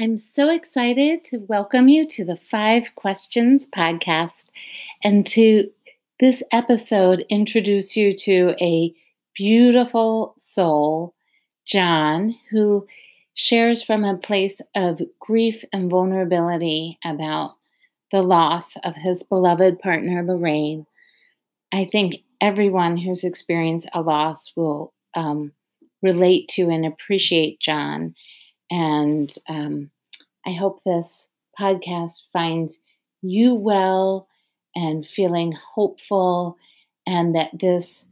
I'm so excited to welcome you to the Five Questions podcast and to this episode introduce you to a beautiful soul, John, who shares from a place of grief and vulnerability about the loss of his beloved partner, Lorraine. I think everyone who's experienced a loss will um, relate to and appreciate John and um, I hope this podcast finds you well and feeling hopeful, and that this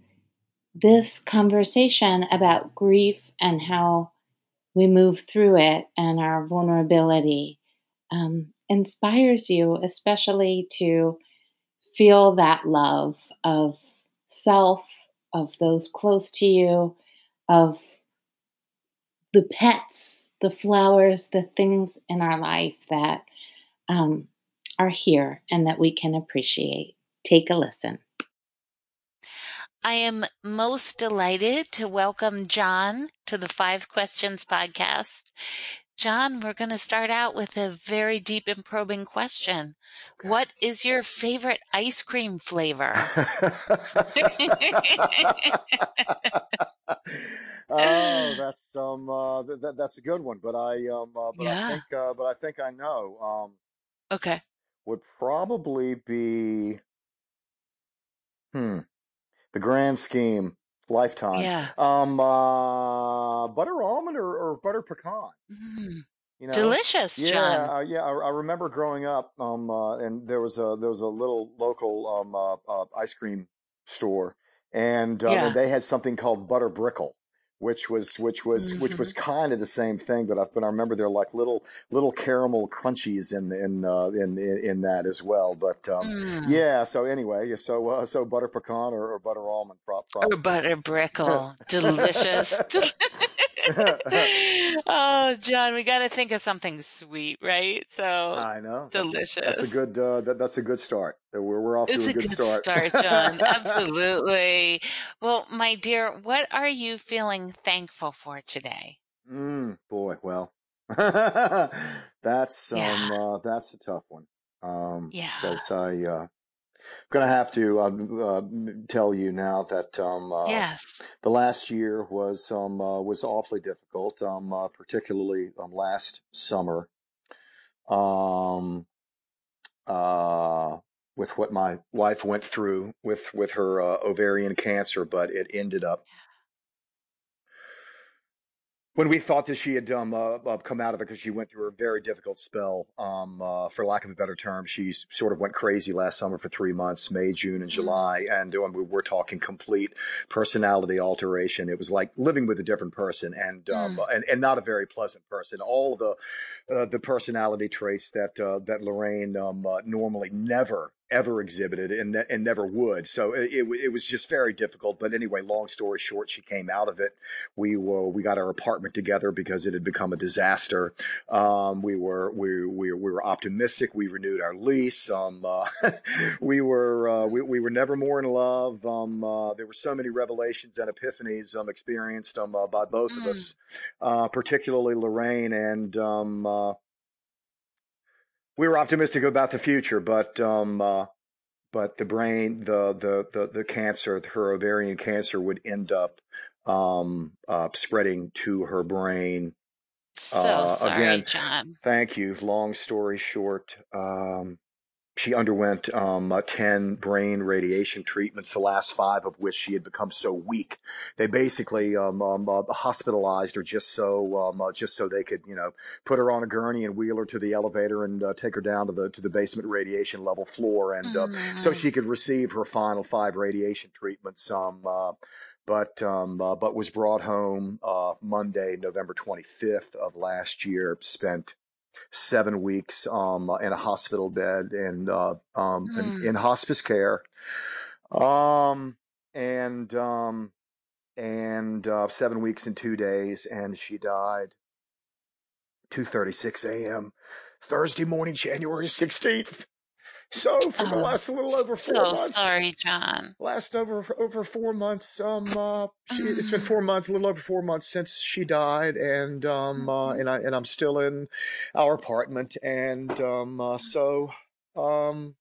this conversation about grief and how we move through it and our vulnerability um, inspires you, especially to feel that love of self, of those close to you, of the pets, the flowers, the things in our life that um, are here and that we can appreciate. Take a listen. I am most delighted to welcome John to the Five Questions podcast. John, we're going to start out with a very deep and probing question. What is your favorite ice cream flavor? oh, that's um, uh, that, that's a good one. But I um, uh, but Yeah. I think uh, but I think I know. Um, Okay. would probably be hmm the grand scheme lifetime. Yeah. Um, uh, butter almond or, or butter pecan. Mm, You know. delicious, Yeah, John. uh, yeah. I, I remember growing up, um, uh, and there was a there was a little local um uh, uh, ice cream store, and, um, Yeah. and they had something called butter brickle, which was which was which was Mm-hmm. kind of the same thing, but I but I remember they're like little little caramel crunchies in in uh, in, in that as well. But um, Mm. yeah. So anyway, so uh, so butter pecan or, or butter almond, prop Or butter brickle. Delicious. oh, John, we got to think of something sweet, right? So I know. That's a, that's a good uh, that, that's a good start. We're we're off to It's a a good good start. start, John. Absolutely. Well, my dear, what are you feeling thankful for today? Mm, boy, well, that's um Yeah. uh, that's a tough one. Um, Yeah. because I uh, gonna have to um, uh, tell you now that um uh, Yes. the last year was um uh, was awfully difficult. Um, uh, particularly um last summer. Um, uh, with what my wife went through with with her uh, ovarian cancer, but it ended up when we thought that she had um, uh, uh, come out of it because she went through a very difficult spell, um, uh, for lack of a better term, she sort of went crazy last summer for three months, May, June, and Mm. July, and um, we were talking complete personality alteration. It was like living with a different person, and um, Mm. and, and not a very pleasant person. All the uh, the personality traits that uh, that Lorraine um, uh, normally never ever exhibited and ne- and never would. So it, it it was just very difficult. But anyway, long story short, she came out of it. We were we got our apartment together because it had become a disaster. Um, we were we we we were optimistic. We renewed our lease. Um, uh, we were uh, we we were never more in love. Um, uh, there were so many revelations and epiphanies um, experienced um, uh, by both of Mm. us, uh, particularly Lorraine and. Um, uh, we were optimistic about the future, but um, uh, but the brain, the, the the the cancer, her ovarian cancer, would end up um, uh, spreading to her brain. So Uh, sorry, again, John. thank you. Long story short, um, she underwent um, uh, 10 brain radiation treatments, the last five of which she had become so weak. They basically um, um, uh, hospitalized her just so um, uh, just so they could, you know, put her on a gurney and wheel her to the elevator and uh, take her down to the to the basement radiation level floor, and uh, so Mm. she could receive her final five radiation treatments. Um, uh, but um, uh, but was brought home uh, Monday, November 25th of last year. Spent seven weeks um, in a hospital bed and uh, um, in, Mm. in hospice care, um, and um, and uh, seven weeks and two days, and she died 2:36 a.m. Thursday morning, January 16th. So for the Oh, last little over four so months, sorry, John. last over over four months, um, uh, she, it's been four months, a little over four months since she died, and um, uh, mhm. and I and I'm still in our apartment, and um, uh, so um,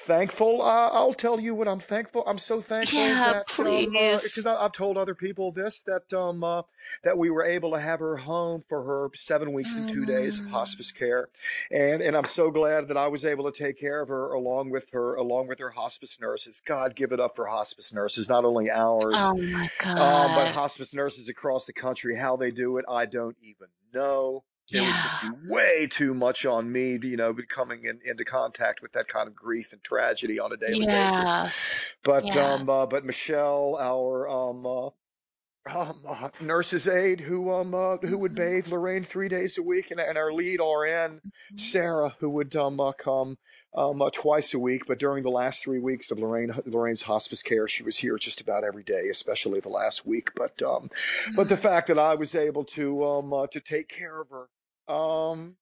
thankful. Uh, I'll tell you what I'm thankful. I'm so thankful Yeah, that um, please. because I've told other people this that um, uh, that we were able to have her home for her seven weeks and two days of Mm, hospice care, and and I'm so glad that I was able to take care of her along with her along with her hospice nurses. God, give it up for hospice nurses, not only ours, oh my um, but hospice nurses across the country. How they do it, I don't even know. It would just Yeah. be way too much on me, you know, coming in, into contact with that kind of grief and tragedy on a daily basis. Yes. But Yeah. um, uh, but Michelle, our um, uh, um, uh, nurse's aide who um uh, who would Mhm, bathe Lorraine three days a week, and, and our lead RN mhm. Sarah who would um uh, come um uh, twice a week. But during the last three weeks of Lorraine Lorraine's hospice care, she was here just about every day, especially the last week. But um but the Mm. fact that I was able to um uh, to take care of her um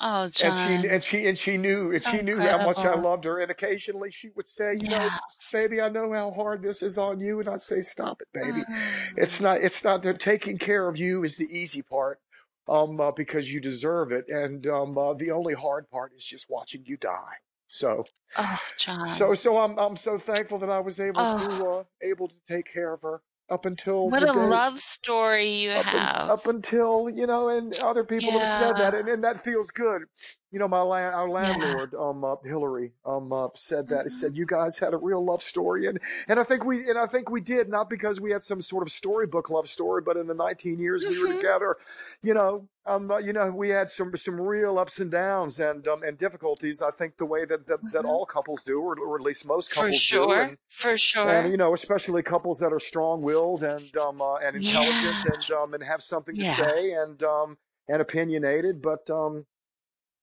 Oh, and she and she and she knew and she knew how much I loved her. And occasionally she would say, you know, baby, I know how hard this is on you, and I'd say, stop it, baby. It's Mm. not. It's not. that Taking care of you is the easy part, um, uh, because you deserve it, and um, uh, the only hard part is just watching you die. So, Oh, so, John. so I'm I'm so thankful that I was able Oh, to uh, able to take care of her up until what a day love story you up have. up until you know, and other people have said that, and, and that feels good. You know, my our Yeah. landlord, um, uh, Hillary, um, uh, said that. He Mhm. said you guys had a real love story, and and I think we and I think we did not because we had some sort of storybook love story, but in the 19 years we were Mhm. together, you know, um, uh, you know, we had some some real ups and downs and um and difficulties. I think the way that that, that Mhm. all couples do, or, or at least most For couples do, sure. and For sure, and you know, especially couples that are strong-willed and um uh, and intelligent Yeah. and um and have something to say and um and opinionated, but um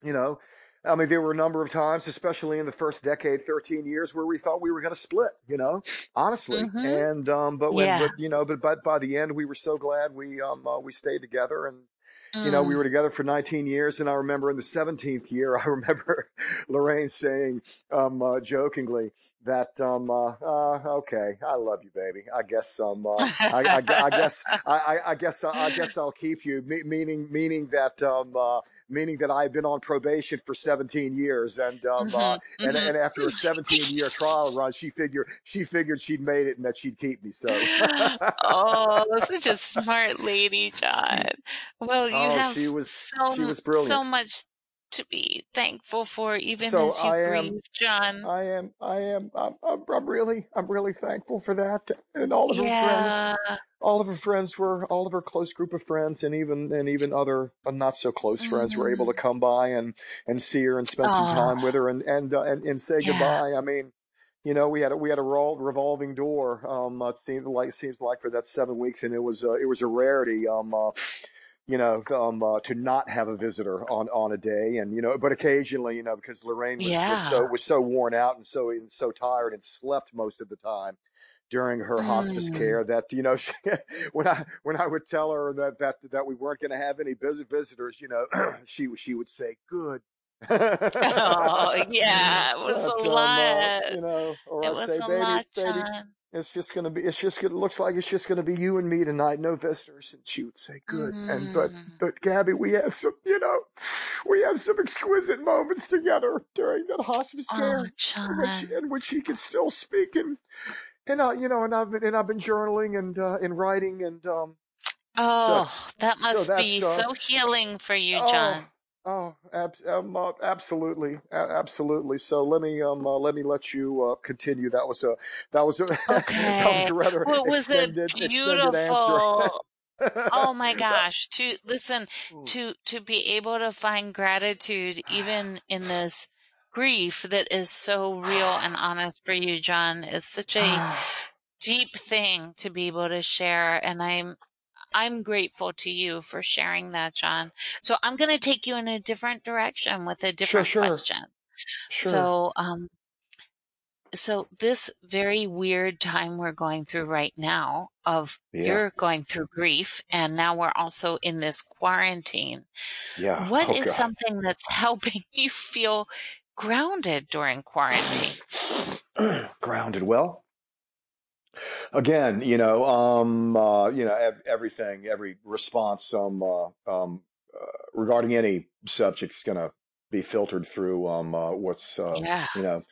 you know, I mean, there were a number of times, especially in the first decade, 13 years, where we thought we were going to split, you know, honestly. Mhm. And, um, but when, Yeah. but, you know, but by, by the end, we were so glad we, um, uh, we stayed together and, you know, we Mm. were together for 19 years. And I remember in the 17th year, I remember Lorraine saying, um, uh, jokingly that, um, uh, uh, okay, I love you, baby. I guess, um, uh, I, I, I guess, I, I, I guess, I guess I'll keep you, me- meaning, meaning that, um, uh, meaning that I've been on probation for 17 years, and um, uh, Mhm. and Mhm. and after a 17 year trial run, she figured she figured she'd made it and that she'd keep me. So, oh, such a smart lady, John. Well, you oh, have she was so she was so much to be thankful for, even So as you I am grieve, John. I am I am I'm, I'm I'm really I'm really thankful for that, and all of her friends. All of her friends were all of her close group of friends and even and even other uh, not so close friends were able to Mm. come by and and see her and spend some time with her and and uh, and, and say yeah. goodbye i mean you know we had a, we had a revol- revolving door um uh, it seemed like seems like for that seven weeks and it was uh, it was a rarity um uh, you know um uh, to not have a visitor on on a day and you know but occasionally you know because lorraine was was so was so worn out and so and so tired and slept most of the time during her hospice Mm. care that you know she, when I when I would tell her that that that we weren't going to have any visit visitors, you know, she she would say good. Oh, yeah. It was a um, uh, lot. you know, or It I'd was say, a baby, lot, baby, John. It's just gonna be, it's just gonna, looks like it's just gonna be you and me tonight, no visitors. And she would say, good. And but Mm. but Gabby, we had some, you know, we had some exquisite moments together during that hospice Oh, care, in which John. in which she could still speak and and uh, you know, and I've been and I've been journaling and uh, and writing and um, so Oh, that so must be uh, so healing for you, oh John. oh ab- um, uh, absolutely a- absolutely. So let me um uh, let me let you uh, continue. That was a that was a that was a rather Well, it was a extended extended beautiful. Oh my gosh. To listen, to to be able to find gratitude even in this grief that is so real and honest for you, John, is such a deep thing to be able to share and I'm I'm grateful to you for sharing that, John. So I'm going to take you in a different direction with a sure, different sure, question. sure. So, um, so this very weird time we're going through right now of Yeah, you're going through grief and now we're also in this quarantine. yeah. What Oh is God. something that's helping you feel grounded during quarantine? grounded well again you know um uh, you know ev- everything every response um uh, um uh, regarding any subject is going to be filtered through um uh, what's uh, Yeah. you know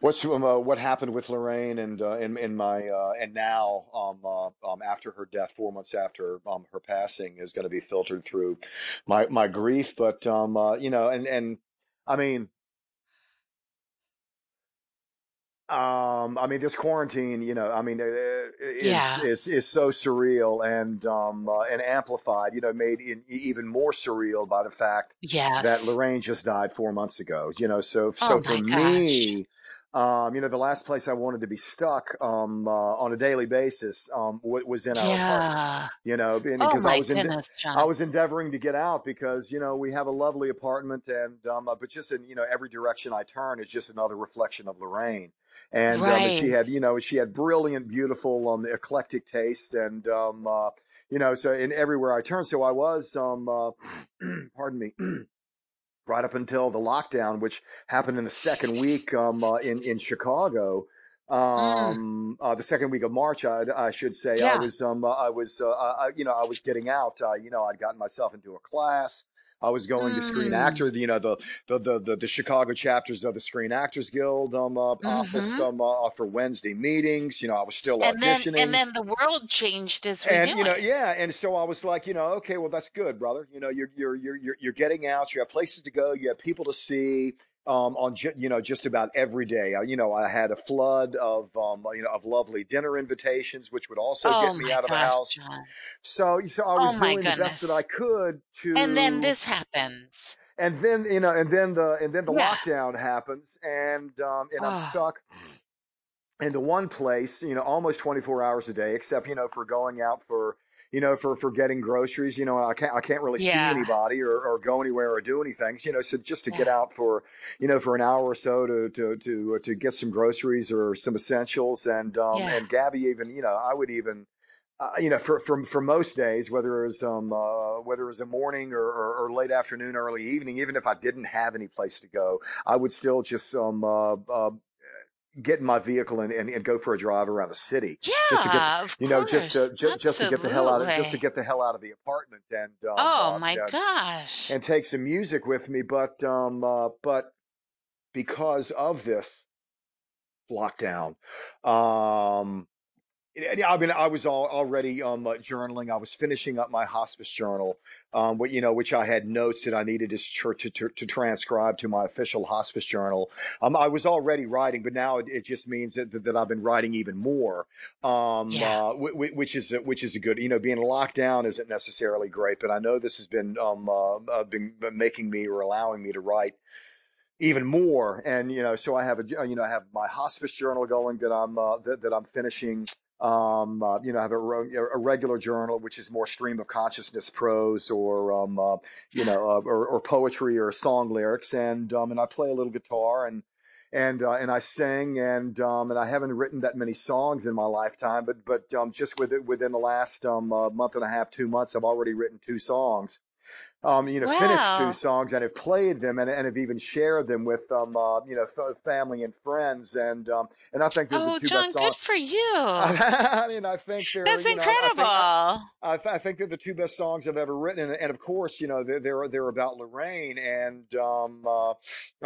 what's um, uh, what happened with Lorraine and uh, in in my uh, and now um uh, um after her death four months after um her passing is going to be filtered through my my grief but um uh, you know and and I mean um I mean this quarantine you know I mean uh, is Yeah. is is so surreal and um uh, and amplified you know made in, even more surreal by the fact that Lorraine just died four months ago. You know, so Oh so for gosh. me, um, you know, the last place I wanted to be stuck um, uh, on a daily basis um, wa- was in our apartment. You know, Oh because I was in, goodness, I was endeavoring to get out because you know we have a lovely apartment, and um, uh, but just in you know every direction I turn is just another reflection of Lorraine. And um, and she had you know she had brilliant, beautiful, um, eclectic taste, and um, uh, you know so in everywhere I turned, so I was um, uh, pardon me. right up until the lockdown, which happened in the second week um, uh, in in Chicago. Mm. Um, uh, the second week of March, I, I should say, I was um, uh, I was uh, I, you know I was getting out. Uh, you know, I'd gotten myself into a class. I was going to Screen Mm. Actor, you know, the the, the the the Chicago chapters of the Screen Actors Guild um, uh, office hmm um, uh, for Wednesday meetings. You know, I was still And then, and then the world changed as we And knew you know, it. yeah, and so I was like, you know, okay, well, that's good, brother. You know, you're you're you're you're you're getting out. You have places to go. You have people to see. Um, on ju- you know just about every day. Uh, you know, I had a flood of um, you know of lovely dinner invitations, which would also Oh get me out of the house. John. So so I Oh was my doing the best that I goodness. could And then this happens. and then you know and then the and then the Yeah. lockdown happens and um and I'm Oh, stuck in the one place, you know, almost 24 hours a day, except, you know, for going out for, you know, for, for getting groceries, you know, I can't, I can't really see anybody or, or go anywhere or do anything, you know, so just to get out for, you know, for an hour or so to, to, to, to get some groceries or some essentials. And, um, Yeah. and Gabby even, you know, I would even, uh, you know, for, for, for most days, whether it was, um, uh, whether it was a morning or, or, or late afternoon, early evening, even if I didn't have any place to go, I would still just, um, uh, uh, get in my vehicle and, and, and go for a drive around the city just to get Yeah, of you know just course. to just, just to get the hell out of just to get the hell out of the apartment and um Oh uh, my yeah, gosh. and take some music with me but um uh, but because of this lockdown um I mean, I was all, already um, uh, journaling. I was finishing up my hospice journal, um, you know, which I had notes that I needed to, to, to, to transcribe to my official hospice journal. Um, I was already writing, but now it, it just means that, that I've been writing even more, um, Yeah. uh, wh- wh- which is a, which is a good. You know, being locked down isn't necessarily great, but I know this has been um, uh, uh, been making me or allowing me to write even more. And you know, so I have a you know I have my hospice journal going that I'm uh, that, that I'm finishing. Um, uh, you know, I have a, a regular journal which is more stream of consciousness prose or um, uh, you know, uh, or, or poetry or song lyrics, and um, and I play a little guitar and and uh, and I sing and um, and I haven't written that many songs in my lifetime, but but um, just within within the last um, uh, month and a half, two months, I've already written two songs um, you know, finished two songs and have played them and, and have even shared them with, um, uh, you know, f- family and friends. And, um, and I think they're the two John, best songs. good for you. I mean, I think they're, That's you know, I think, incredible. I, I think they're the two best songs I've ever written, and, and of course, you know they're they're, they're about Lorraine, and um, uh,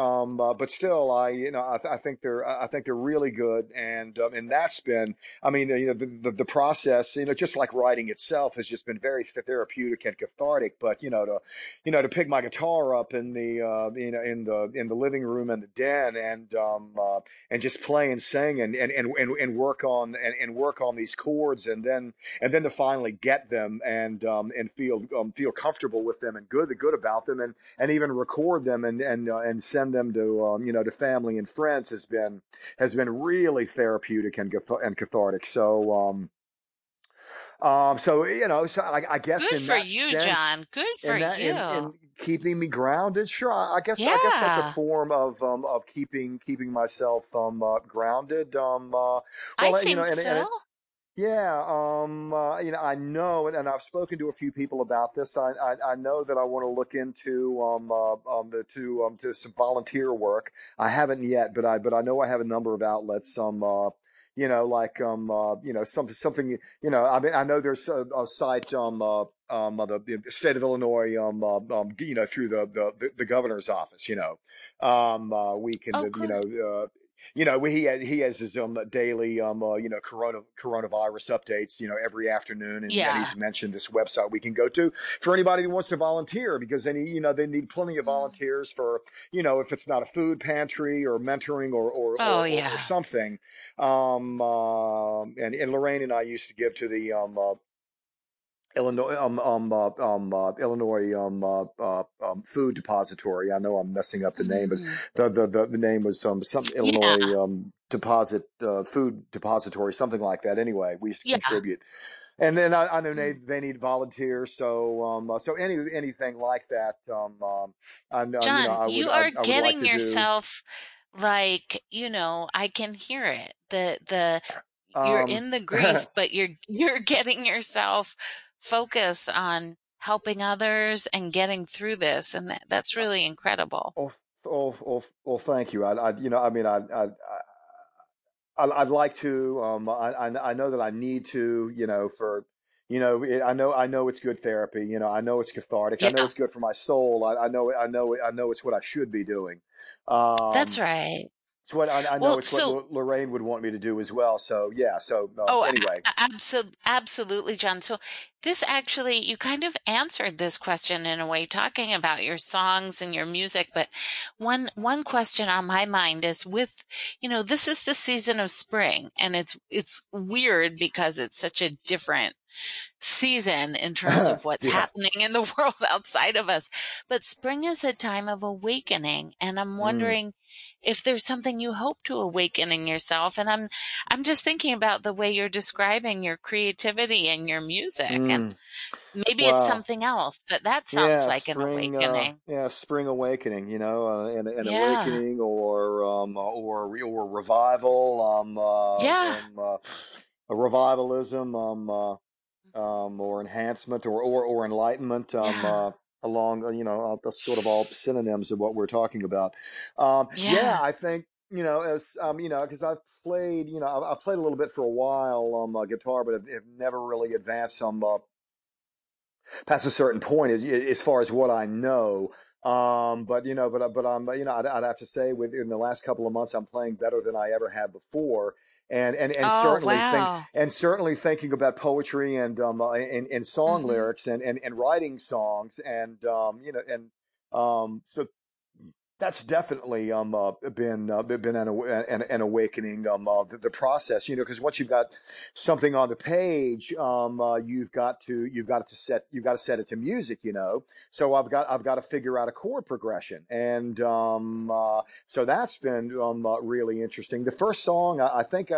um, uh, but still, I you know I, th- I think they're I think they're really good, and um, and that's been I mean you know the, the the process you know just like writing itself has just been very therapeutic and cathartic, but you know to you know to pick my guitar up in the uh, you know in the in the living room and the den and um, uh, and just play and sing and and and, and, work on and, and work on these chords and then and then to finally get them and um, and feel um, feel comfortable with them and good good about them and and even record them and and uh, and send them to um, you know to family and friends has been has been really therapeutic and and cathartic. So um um so you know so I, I guess Good in for you, sense John. Good for in that you. in, in keeping me grounded sure I, I guess I guess that's a form of um of keeping keeping myself um uh, grounded um uh I well you know think and, and it, so. Yeah, um, uh, you know, I know, and, and I've spoken to a few people about this. I, I, I know that I want to look into um, uh, um, the, to um, to some volunteer work. I haven't yet, but I but I know I have a number of outlets. Um, uh, you know, like um, uh, you know, something something. You know, I mean, I know there's a, a site um, uh, um, the, the state of Illinois, um, uh, um, you know, through the, the the governor's office. You know, um, uh, we can, Oh, you know, uh, you know, he has, he has his um daily um uh, you know corona coronavirus updates you know every afternoon, and, and Yeah. he's mentioned this website we can go to for anybody who wants to volunteer because any you know they need plenty of Mm. volunteers for you know if it's not a food pantry or mentoring or or Oh, or, or, or something. Um, uh, and and Lorraine and I used to give to the um. Uh, Illinois, um, um, uh, um, uh, Illinois, um, uh, uh, um, food depository. I know I'm messing up the name, but Mm. the the the, the name was um some Yeah. Illinois um deposit uh, food depository something like that. Anyway, we used to Yeah. contribute, and then I, I know they Mm. they need volunteers. So um uh, so any anything like that um um I know you know John, I would you are I would like getting do. yourself like, you know, I can hear it. The the you're Um, in the grief, but you're you're getting yourself focused on helping others and getting through this and that, that's really incredible. oh oh oh oh thank you. I I you know I mean I I. I I'd like to. Um, I, I I know that I need to. You know, for you know, it, I know I know it's good therapy. You know, I know it's cathartic. I know it's good for my soul. I, I know I know I know it's what I should be doing. that's Um, right. It's what I, I know Well, it's what so Lo- Lorraine would want me to do as well. So yeah. So um, Oh, anyway, absolutely, absolutely, John. So this actually, you kind of answered this question in a way, talking about your songs and your music. But one, one question on my mind is with, you know, this is the season of spring and it's, it's weird because it's such a different season in terms of what's yeah. happening in the world outside of us. But spring is a time of awakening. And I'm Mm. If there's something you hope to awaken in yourself. And I'm, I'm just thinking about the way you're describing your creativity and your music. And Mm. maybe it's something else, but that sounds Yeah, like an spring. Uh, awakening. yeah, spring awakening. You know, uh, an, an Yeah. awakening or um or or revival. Um, uh, Yeah. um uh, a revivalism. Um, uh, um, or enhancement or, or, or enlightenment, um, uh, along, uh, you know, uh, sort of all synonyms of what we're talking about. Um, yeah, Yeah. I think, you know, as, um, you know, cause I've played, you know, I've, I've played a little bit for a while, um, uh, guitar, but have, have never really advanced some, uh, past a certain point as, as far as what I know. Um, but you know, but but I'm you know I'd, I'd have to say within the last couple of months I'm playing better than I ever have before, and and and Oh, certainly think and certainly thinking about poetry and um uh, and, and song hmm lyrics and, and and writing songs and um you know and um so that's definitely um uh, been uh, been an, an an awakening um uh, the, the process you know because once you've got something on the page um uh, you've got to you've got to set you've got to set it to music you know? So I've got I've got to figure out a chord progression. And um uh, so that's been um uh, really interesting. The first song I, I think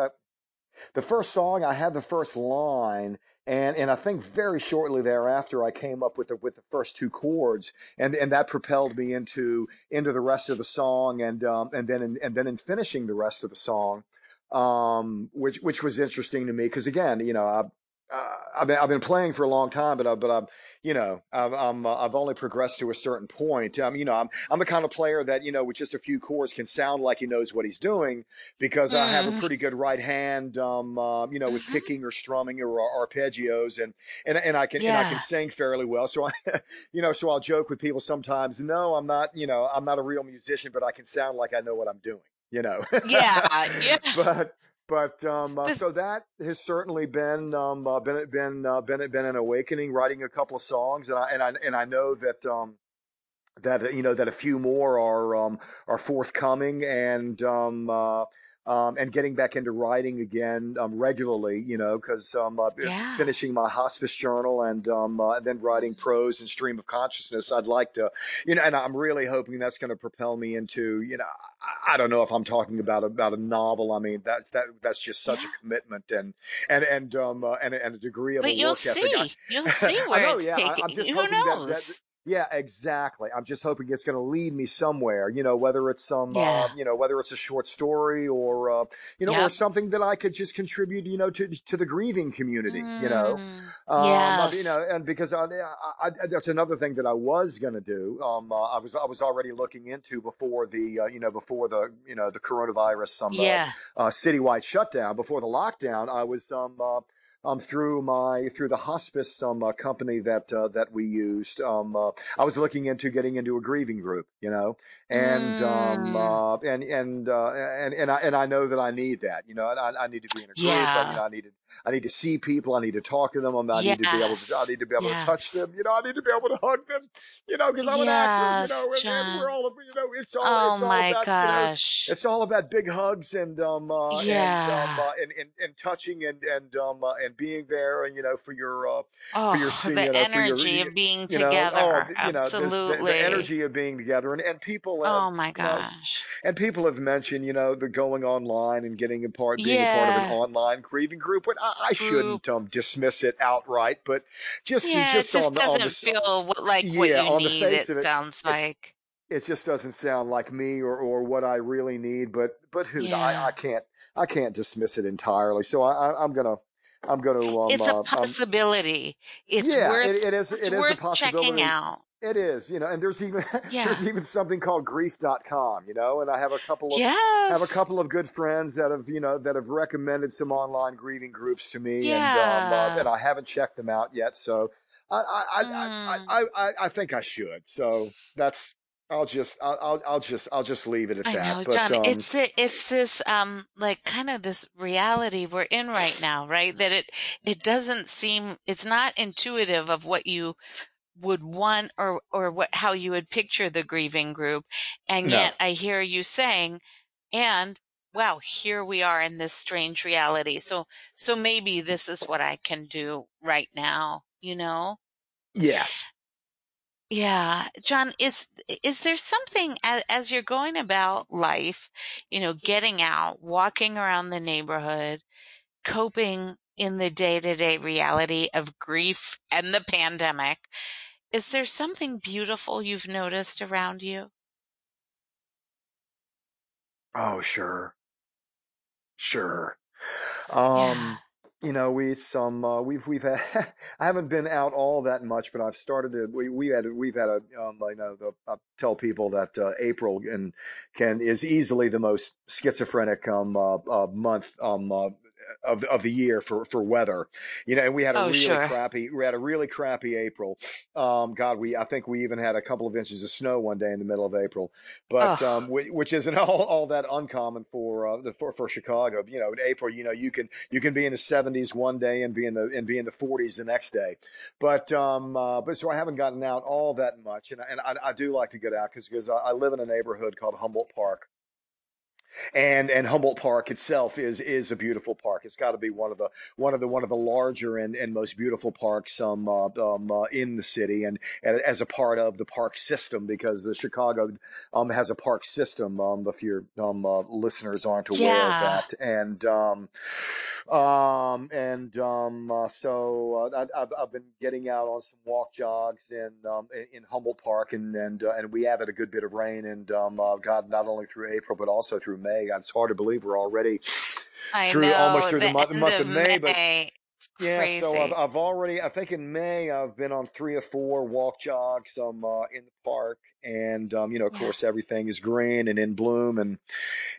the first song I had the first line and and I think very shortly thereafter I came up with the with the first two chords and and that propelled me into into the rest of the song and um and then in, and then in finishing the rest of the song um which which was interesting to me because again you know I uh, I've been I've been playing for a long time, but I, but I'm you know I've I'm, uh, I've only progressed to a certain point. Um, you know I'm I'm the kind of player that you know with just a few chords can sound like he knows what he's doing because I have a Mm, pretty good right hand. Um, um, you know with hmm picking or strumming or ar- arpeggios and and and I can and I can sing fairly well. So I you know so I'll joke with people sometimes. No, I'm not. You know I'm not a real musician, but I can sound like I know what I'm doing. You know, Yeah. Yeah. but but um, uh, so that has certainly been um, uh, been been uh, been been an awakening. Writing a couple of songs, and I and I and I know that um, that uh, you know that a few more are um, are forthcoming, and um, uh, um, and getting back into writing again um, regularly. You know, because um, uh, yeah. finishing my hospice journal and um, uh, then writing prose and stream of consciousness. I'd like to, you know, and I'm really hoping that's going to propel me into, you know, I, I don't know if I'm talking about about a novel. I mean, that's that that's just such Yeah. a commitment and and and um uh, and and a degree of But you'll work ethic. I, see. You'll see where know, it's yeah. I, I'm taking just you. Who hoping that that knows? Yeah, exactly. I'm just hoping it's going to lead me somewhere, you know, whether it's some, uh, you know, whether it's a short story or, uh, you know, or something that I could just contribute, you know, to, to the grieving community, you know. Mm. Um, I- you know, and because I, I, I, that's another thing that I was going to do. Um, uh, I was, I was already looking into before the, uh, you know, before the, you know, the coronavirus, um, uh, Yeah. uh, citywide shutdown before the lockdown, I was um, uh, um through my through the hospice um uh, company that uh, that we used. Um, uh, I was looking into getting into a grieving group, you know, and um Mm. uh, and and uh, and and I and I know that I need that, you know, I, I need to be in a group. I, Yeah. you know, I need to I need to see people. I need to talk to them. I need to be able to I need to be able to touch them. You know, I need to be able to hug them. You know, because I'm an actor. You know, and, and we're John. all you know. It's all Oh it's all my about you know gosh. it's all about big hugs and um uh, and um Yeah. uh, and, and and touching and and um uh, and being there and you know for your uh Oh, for your se- the you know for your energy you of being know oh together. th- you know the, the energy of being together and and people uh, Oh my you know gosh. and people have mentioned you know the going online and getting a part being a part of an online grieving group but I, I shouldn't um dismiss it outright but just Yeah, it just on just the on the doesn't feel like what yeah you on the need, face it of it sounds like. it just doesn't sound like me or, or what I really need. But but who kn- I, I can't I can't dismiss it entirely. So I, I I'm gonna I'm gonna um It's a uh, um possibility. It's yeah worth it is it's it is a worth checking possibility. out. It is you know and there's even Yeah. there's even something called grief.com you know and I have a couple of have a couple of good friends that have you know that have recommended some online grieving groups to me and um uh, and I haven't checked them out yet. So I I I I Mm. I, I, I think I should. So that's I'll just I'll, I'll I'll just I'll just leave it at I that. know, But John. um It's the, it's this um like kind of this reality we're in right now, right? That it it doesn't seem it's not intuitive of what you would want or or what how you would picture the grieving group, and no. yet I hear you saying, and wow, here we are in this strange reality. So so maybe this is what I can do right now. You know? Yes. Yeah, John, is is there something as, as you're going about life, you know, getting out, walking around the neighborhood, coping in the day-to-day reality of grief and the pandemic, is there something beautiful you've noticed around you? Oh, sure. Sure. Yeah. Um, You know, we some uh, we've we've had I haven't been out all that much, but I've started to we we had we've had a um know the I tell people that uh, April and can is easily the most schizophrenic um uh, uh month um uh, of of the year for for weather. You know, and we had a Oh, really sure. crappy we had a really crappy April. Um God, we I think we even had a couple of inches of snow one day in the middle of April but Oh, um, whi- which isn't all, all that uncommon for uh, the- for for Chicago. You know, in April, you know, you can you can be in the 70s one day and be in the and be in the 40s the next day. But um, uh, but so I haven't gotten out all that much, and I, and I, I do like to get out because because I, I live in a neighborhood called Humboldt Park, and and Humboldt Park itself is is a beautiful park. It's got to be one of the one of the one of the larger and, and most beautiful parks um, uh, um uh, in the city, and, and as a part of the park system because the Chicago um has a park system. Um, if your um uh, listeners aren't aware of that, and um um and um uh, so uh, I, I've I've been getting out on some walk jogs in um in, Humboldt Park, and and uh, and we have had a good bit of rain, and um uh, God not only through April but also through May. It's hard to believe we're already I through almost through the the month, month of of May, but May. It's yeah, so I've. I've already I think in May I've been on three or four walk jogs um uh, in the park, and um you know of Yeah. course everything is green and in bloom, and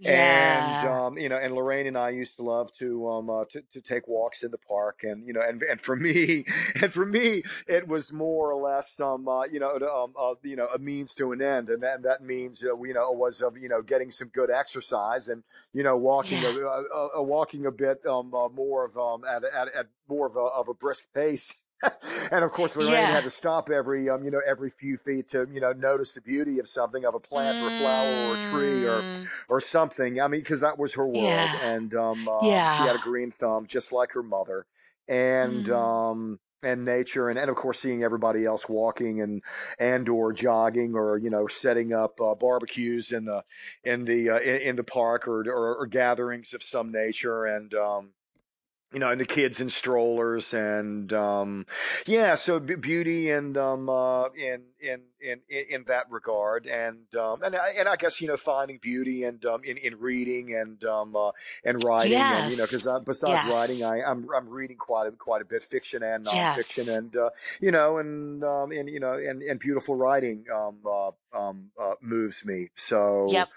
and um you know and Lorraine and I used to love to um uh, to to take walks in the park, and you know and and for me and for me it was more or less um uh, you know um uh, you know a means to an end, and that that means uh, you know was of you know getting some good exercise and you know walking a, Yeah. a, a a walking a bit um uh, more of um at at, at more of a of a brisk pace. and of course, Lorraine Yeah. had to stop every um you know every few feet to you know notice the beauty of something of a plant or a flower or a tree or Mm, or something. I mean, because that was her world, yeah. and um, um, she had a green thumb just like her mother, and Mm, um, and nature, and, and of course seeing everybody else walking and and or jogging or you know setting up uh, barbecues in the in the uh, in, in the park or, or or gatherings of some nature, and um, you know, and the kids in strollers and um, yeah, so beauty and um, uh, in, in in in that regard, and um, and I, and I guess you know finding beauty and um, in in reading and um, uh, and writing, yes. and you know, because besides yes. writing, I I'm I'm reading quite a quite a bit, fiction and nonfiction, yes. and uh, you know, and um, and you know, and and beautiful writing um, uh, um, uh, moves me. So yep.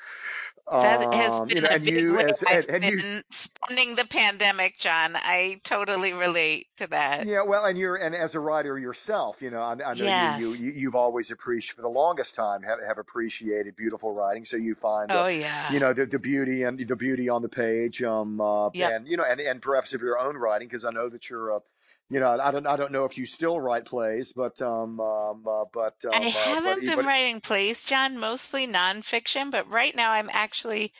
That has um, been you know, a big you way as I've and, and you been spending the pandemic, John. I totally relate to that. Yeah, well, and you're and as a writer yourself, you know, I, I know Yes. you, you you- have always appreciated for the longest time have, have appreciated beautiful writing. So you find Oh uh, yeah. you know the, the beauty and the beauty on the page, um, uh, Yep. and you know, and and perhaps of your own writing because I know that you're uh, you know, I don't I don't know if you still write plays, but um, um uh, but um, I uh, haven't e- been but writing plays, John, mostly nonfiction, but right now I'm actually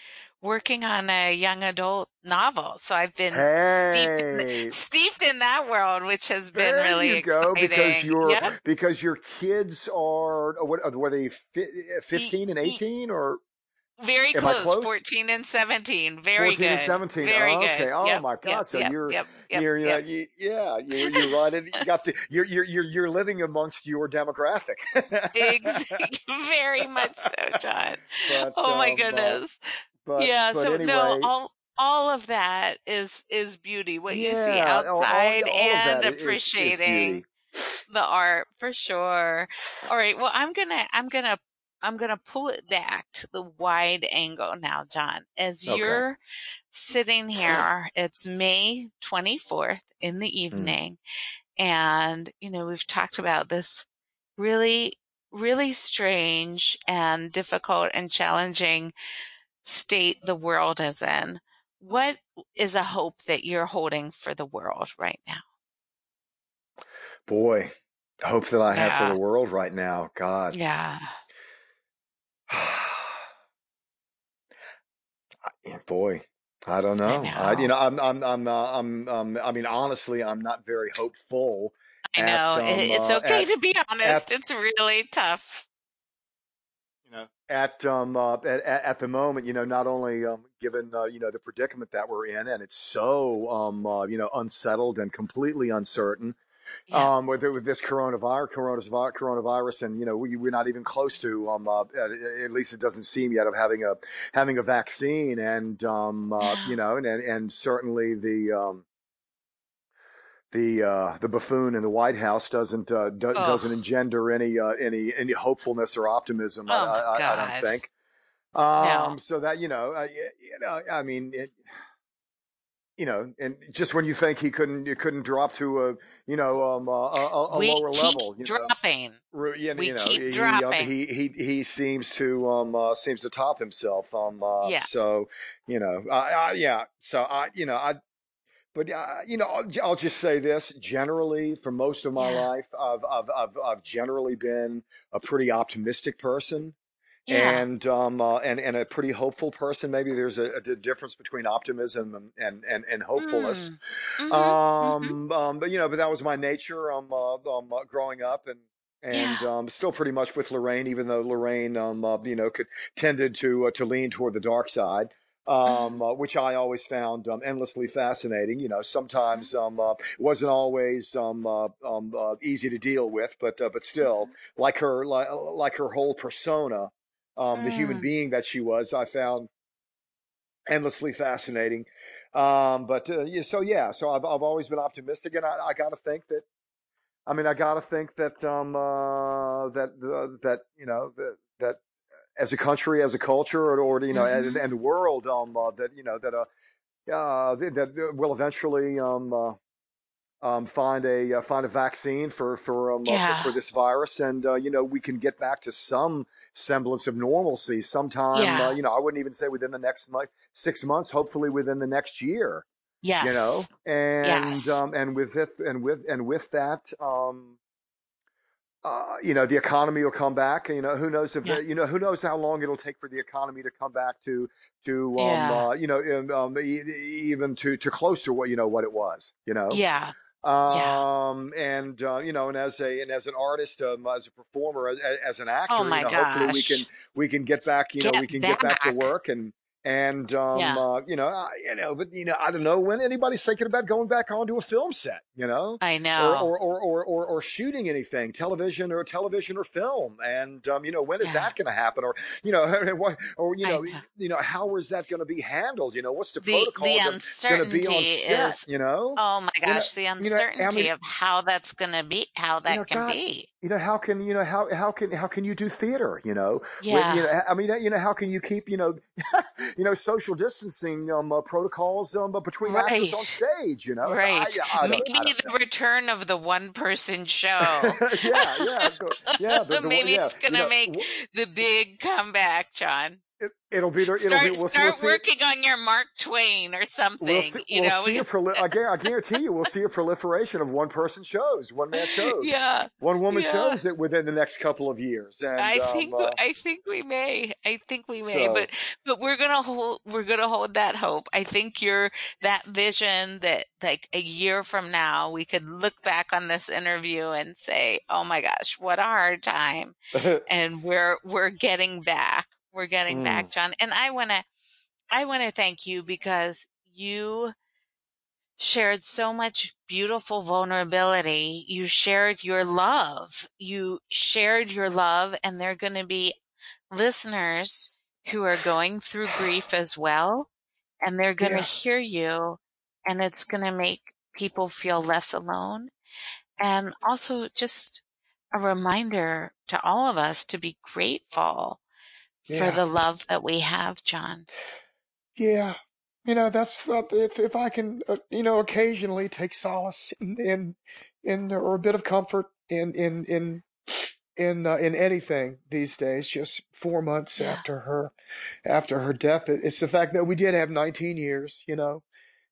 working on a young adult novel. So I've been steeped in hey. steeped in that world, which has been There really you go, because your Yep. because your kids are uh, what uh, were they E- fifteen and eighteen or Very close, close? 14 and 17. Very 14 and 17. Very Oh, okay. good. Oh Yep, my yep, God. So yep, you're yep, yep, you're uh, you, yeah you're you're right. in- You got the you're you're you're you're living amongst your demographic. Exactly. Very much so, John. but Oh my um uh, goodness. But Yeah, but so no, all all of that is is beauty. What you see yeah. All, all outside all and i- is is appreciating the art for sure. All right, well I'm gonna I'm gonna I'm gonna pull it back to the wide angle now, John. As Okay. you're sitting here, it's May 24th in the Mm. evening, and you know, we've talked about this really, really strange and difficult and challenging state the world is in. What is a hope that you're holding for the world right now? Boy, hope that I have for the world right now. God. yeah, Boy, I don't I know. I you know. know I'm I'm I'm uh, I'm um I mean honestly I'm not very hopeful I at know. um It, it's uh, okay at to be at honest. It's really tough. You know at um uh, at, at at the moment you know not only um given uh, you know the predicament that we're in and it's so um uh, you know unsettled and completely uncertain Yeah. um with, with this coronavirus coronavirus coronavirus and you know we, we're not even close to um uh, at, at least it doesn't seem yet of having a having a vaccine and um uh, you know and and, and certainly the um the uh, the buffoon in the White House doesn't uh, do, doesn't engender any uh, any any hopefulness or optimism. I, oh I, I I don't think. No. Um, so that you know, uh, you know, I mean, it, you know, and just when you think he couldn't, you couldn't drop to a, you know, um, a, a, a We lower level, you know, dropping. Ru- you We you know, keep he um, dropping. he he he seems to um uh, seems to top himself. Um, uh, Yeah. so you know, I, I, yeah, so I, you know, I. But uh, you know, I'll, I'll just say this: generally, for most of my Yeah. life, I've I've I've, I've generally been a pretty optimistic person, Yeah. and um uh, and and a pretty hopeful person. Maybe there's a, a difference between optimism and and and, and hopefulness. Mm. Mm-hmm. Mm-hmm. Um, um, but you know, but that was my nature. Um, uh, um, uh, growing up and. And Yeah. um, still pretty much with Lorraine, even though Lorraine, um, uh, you know, could tended to uh, to lean toward the dark side um, uh, which I always found um, endlessly fascinating. You know, sometimes um, uh, it wasn't always um, uh, um, uh, easy to deal with, but uh, but still, like her like, like her whole persona, um, the human Mm. being that she was, I found endlessly fascinating. Um, but uh, yeah, so yeah, so I've I've always been optimistic, and I, I got to think that. I mean, I got to think that um, uh, that that you know that that as a country, as a culture, or, or you know, and, Mm-hmm. and the world, um, uh, that you know that uh, uh, that will eventually um, uh, um, find a uh, find a vaccine for for um, uh, for, for this virus, and uh, you know we can get back to some semblance of normalcy sometime. Uh, Yeah. you know, I wouldn't even say within the next month, six months. Hopefully within the next year. Yes. You know, and Yes. um, and with it, and with and with that, um, uh, you know, the economy will come back. You know, who knows if Yeah. you know who knows how long it'll take for the economy to come back to to um, Yeah. uh, you know um, um, e- even to to close to what you know what it was. You know, Yeah. Yeah. um, and uh, you know, and as a and as an artist, um, as a performer, as, as an Oh actor, you my know, hopefully we can we can get back. You know, we Get can get back to work and And um, Yeah. uh, you know, I, you know, but you know, I don't know when anybody's thinking about going back onto a film set. You know, I know. or, or, or, or, or shooting anything, television or television or film. And um, you know, when is Yeah. that going to happen? Or you know, what, or you know, know. you know, how is that going to be handled? You know, what's the, The protocol the uncertainty set? is You know, oh my you know, gosh, the you know, I uncertainty mean, of how that's gonna be how you that know, can God, be. You know, how can you know how how can how can you do theater? You know, when you Yeah. know, I mean, you know, how can you keep you know, you know, social distancing um, uh, protocols um, uh, between actors on Right. stage? You know, Right. yeah, I I Maybe the know. return of the one person show. yeah, yeah, go- yeah. The, the one- Maybe yeah, it's gonna know, make w- the big comeback, John. It, it'll be there. It'll Start be. We'll, we'll start see working on your Mark Twain or We'll something. see. You We'll know. see a proli- I, guar- I guarantee you, we'll see a proliferation of one-person shows, one-man shows, yeah. one-woman Yeah. shows that within the next couple of years. And I um, think uh, I think we may. I think we may, so, but but we're gonna hold we're gonna hold that hope. I think you're that vision that like a year from now we could look back on this interview and say, "Oh my gosh, what a hard time!" And we're we're getting back. We're getting mm, back, John. And I wanna I wanna thank you because you shared so much beautiful vulnerability. You shared your love. You shared your love, and there are going to be listeners who are going through grief as well, and they're going to yeah, hear you, and it's going to make people feel less alone. And also just a reminder to all of us to be grateful for the love that we have, John. Yeah, you know that's uh, if if I can, uh, you know, occasionally take solace in in, in or a bit of comfort in in in in uh, in anything these days. Just four months Yeah. after her after her death, it's the fact that we did have 19 years, you know,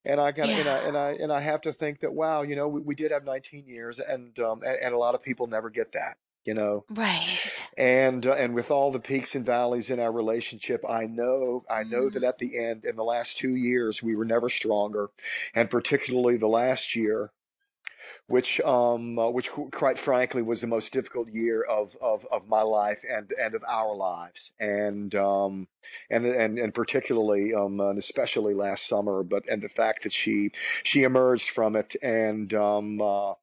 and I got and I and I and I have to think that wow, you know, we, we did have 19 years, and um and, and a lot of people never get that, you know. Right. And uh, and with all the peaks and valleys in our relationship, I know I know that Mm. at the end, in the last two years, we were never stronger, and particularly the last year, which um uh, which quite frankly was the most difficult year of of of my life and and of our lives, and um and and and particularly um and especially last summer, but and the fact that she she emerged from it and um. Uh,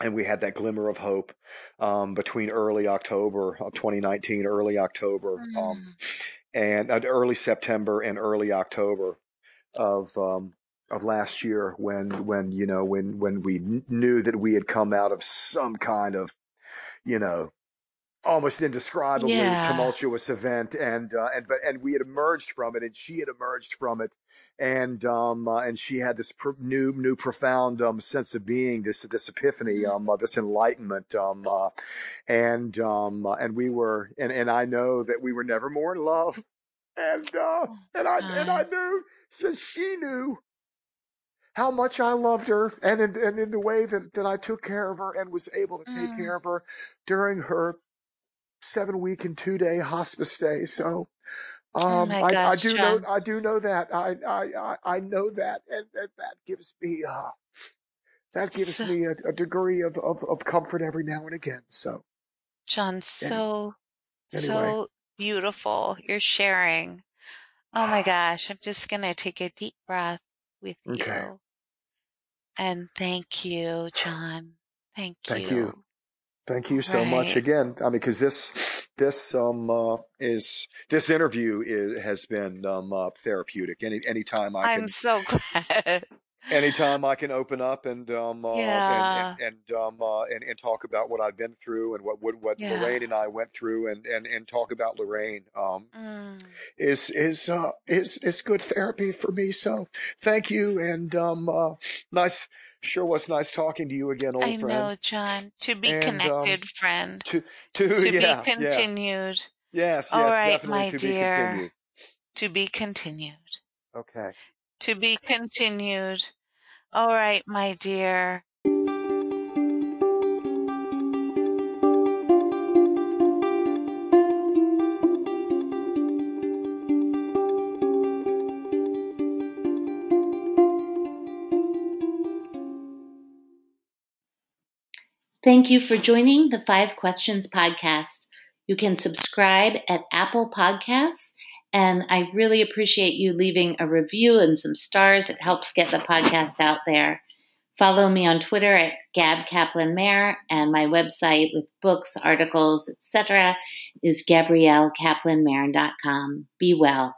and we had that glimmer of hope um, between early October of 2019, early October, um, Mm. and uh, early September and early October of um, of last year, when when you know when when we kn- knew that we had come out of some kind of you know almost indescribably Yeah. tumultuous event and uh, and but and we had emerged from it and she had emerged from it and um uh, and she had this pr- new new profound um sense of being this this epiphany Mm. um uh, this enlightenment um uh, and um uh, and we were and and I know that we were never more in love and uh Oh, and I and I knew since she knew how much I loved her and in, and in the way that, that I took care of her and was able to take Mm. care of her during her seven week and two day hospice stay. So Oh um, my I, I gosh, do know I do know that I I, I, I know that and, and that gives me uh, that gives So, me a, a degree of, of, of comfort every now and again. So John, so, anyway, so beautiful. You're sharing. Oh my gosh. I'm just going to take a deep breath with okay. you. And thank you, John. Thank Thank you. Thank you so much again. I mean, because this this um uh, is this interview is has been um uh, therapeutic. Any anytime I I'm can so glad. anytime I can open up and um uh, and Yeah. and and um uh, and, and talk about what I've been through and what what, what Yeah. Lorraine and I went through and and and talk about Lorraine um Mm. is is uh is is good therapy for me. So thank you and um uh nice sure was nice talking to you again, I old friend. I know, John. To be And um connected, friend. to to To be yeah yeah continued. yes All yes right, my to be dear. continued. To be continued. Okay. To be continued. All right, my dear. Thank you for joining the Five Questions podcast. You can subscribe at Apple Podcasts And I really appreciate you leaving a review and some stars. It helps get the podcast out there. Follow me on Twitter at Gab Kaplan Mayer, and my website with books, articles, etc. is GabrielleKaplanMayer.com. Be well.